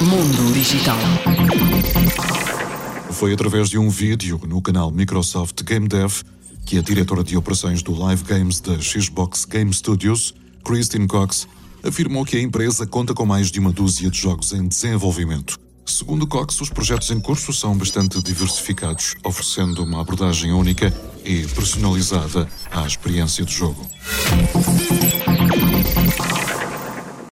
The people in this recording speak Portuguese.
Mundo Digital. Foi através de um vídeo no canal Microsoft Game Dev que a diretora de operações do Live Games da Xbox Game Studios, Christine Cox, afirmou que a empresa conta com mais de uma dúzia de jogos em desenvolvimento. Segundo Cox, os projetos em curso são bastante diversificados, oferecendo uma abordagem única e personalizada à experiência do jogo.